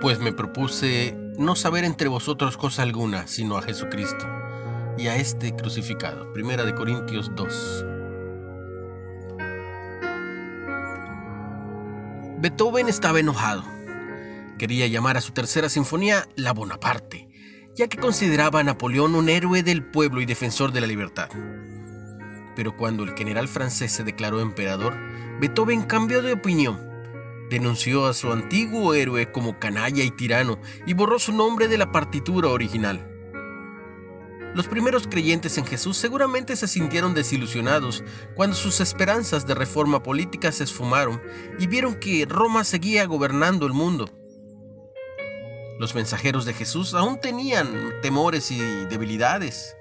Pues me propuse no saber entre vosotros cosa alguna, sino a Jesucristo y a este crucificado. Primera de Corintios 2. Beethoven estaba enojado. Quería llamar a su tercera sinfonía La Bonaparte, ya que consideraba a Napoleón un héroe del pueblo y defensor de la libertad. Pero cuando el general francés se declaró emperador, Beethoven cambió de opinión. Denunció a su antiguo héroe como canalla y tirano y borró su nombre de la partitura original. Los primeros creyentes en Jesús seguramente se sintieron desilusionados cuando sus esperanzas de reforma política se esfumaron y vieron que Roma seguía gobernando el mundo. Los mensajeros de Jesús aún tenían temores y debilidades.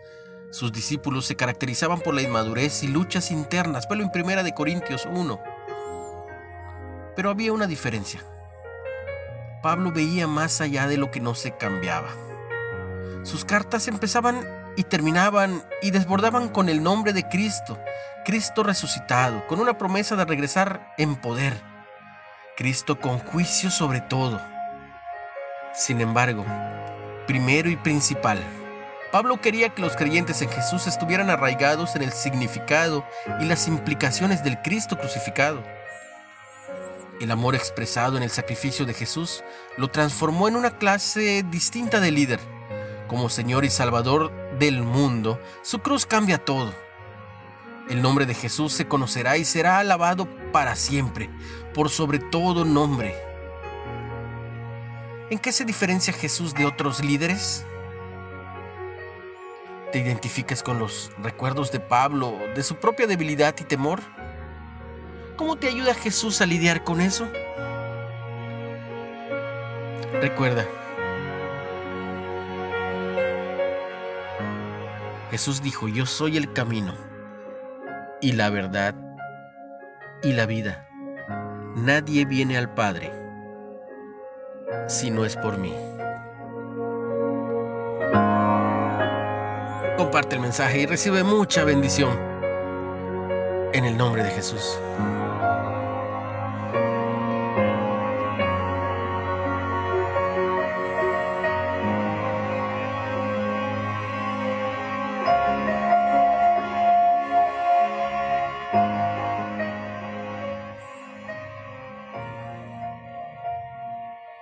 Sus discípulos se caracterizaban por la inmadurez y luchas internas, pero en Primera de Corintios 1. Pero había una diferencia. Pablo veía más allá de lo que no se cambiaba. Sus cartas empezaban y terminaban y desbordaban con el nombre de Cristo, Cristo resucitado, con una promesa de regresar en poder, Cristo con juicio sobre todo. Sin embargo, primero y principal, Pablo quería que los creyentes en Jesús estuvieran arraigados en el significado y las implicaciones del Cristo crucificado. El amor expresado en el sacrificio de Jesús lo transformó en una clase distinta de líder como Señor y Salvador del mundo, su cruz cambia todo. El nombre de Jesús se conocerá y será alabado para siempre, por sobre todo nombre. ¿En qué se diferencia Jesús de otros líderes? ¿Te identificas con los recuerdos de Pablo, de su propia debilidad y temor? ¿Cómo te ayuda Jesús a lidiar con eso? Recuerda, Jesús dijo, yo soy el camino y la verdad y la vida. Nadie viene al Padre si no es por mí. Comparte el mensaje y recibe mucha bendición en el nombre de Jesús.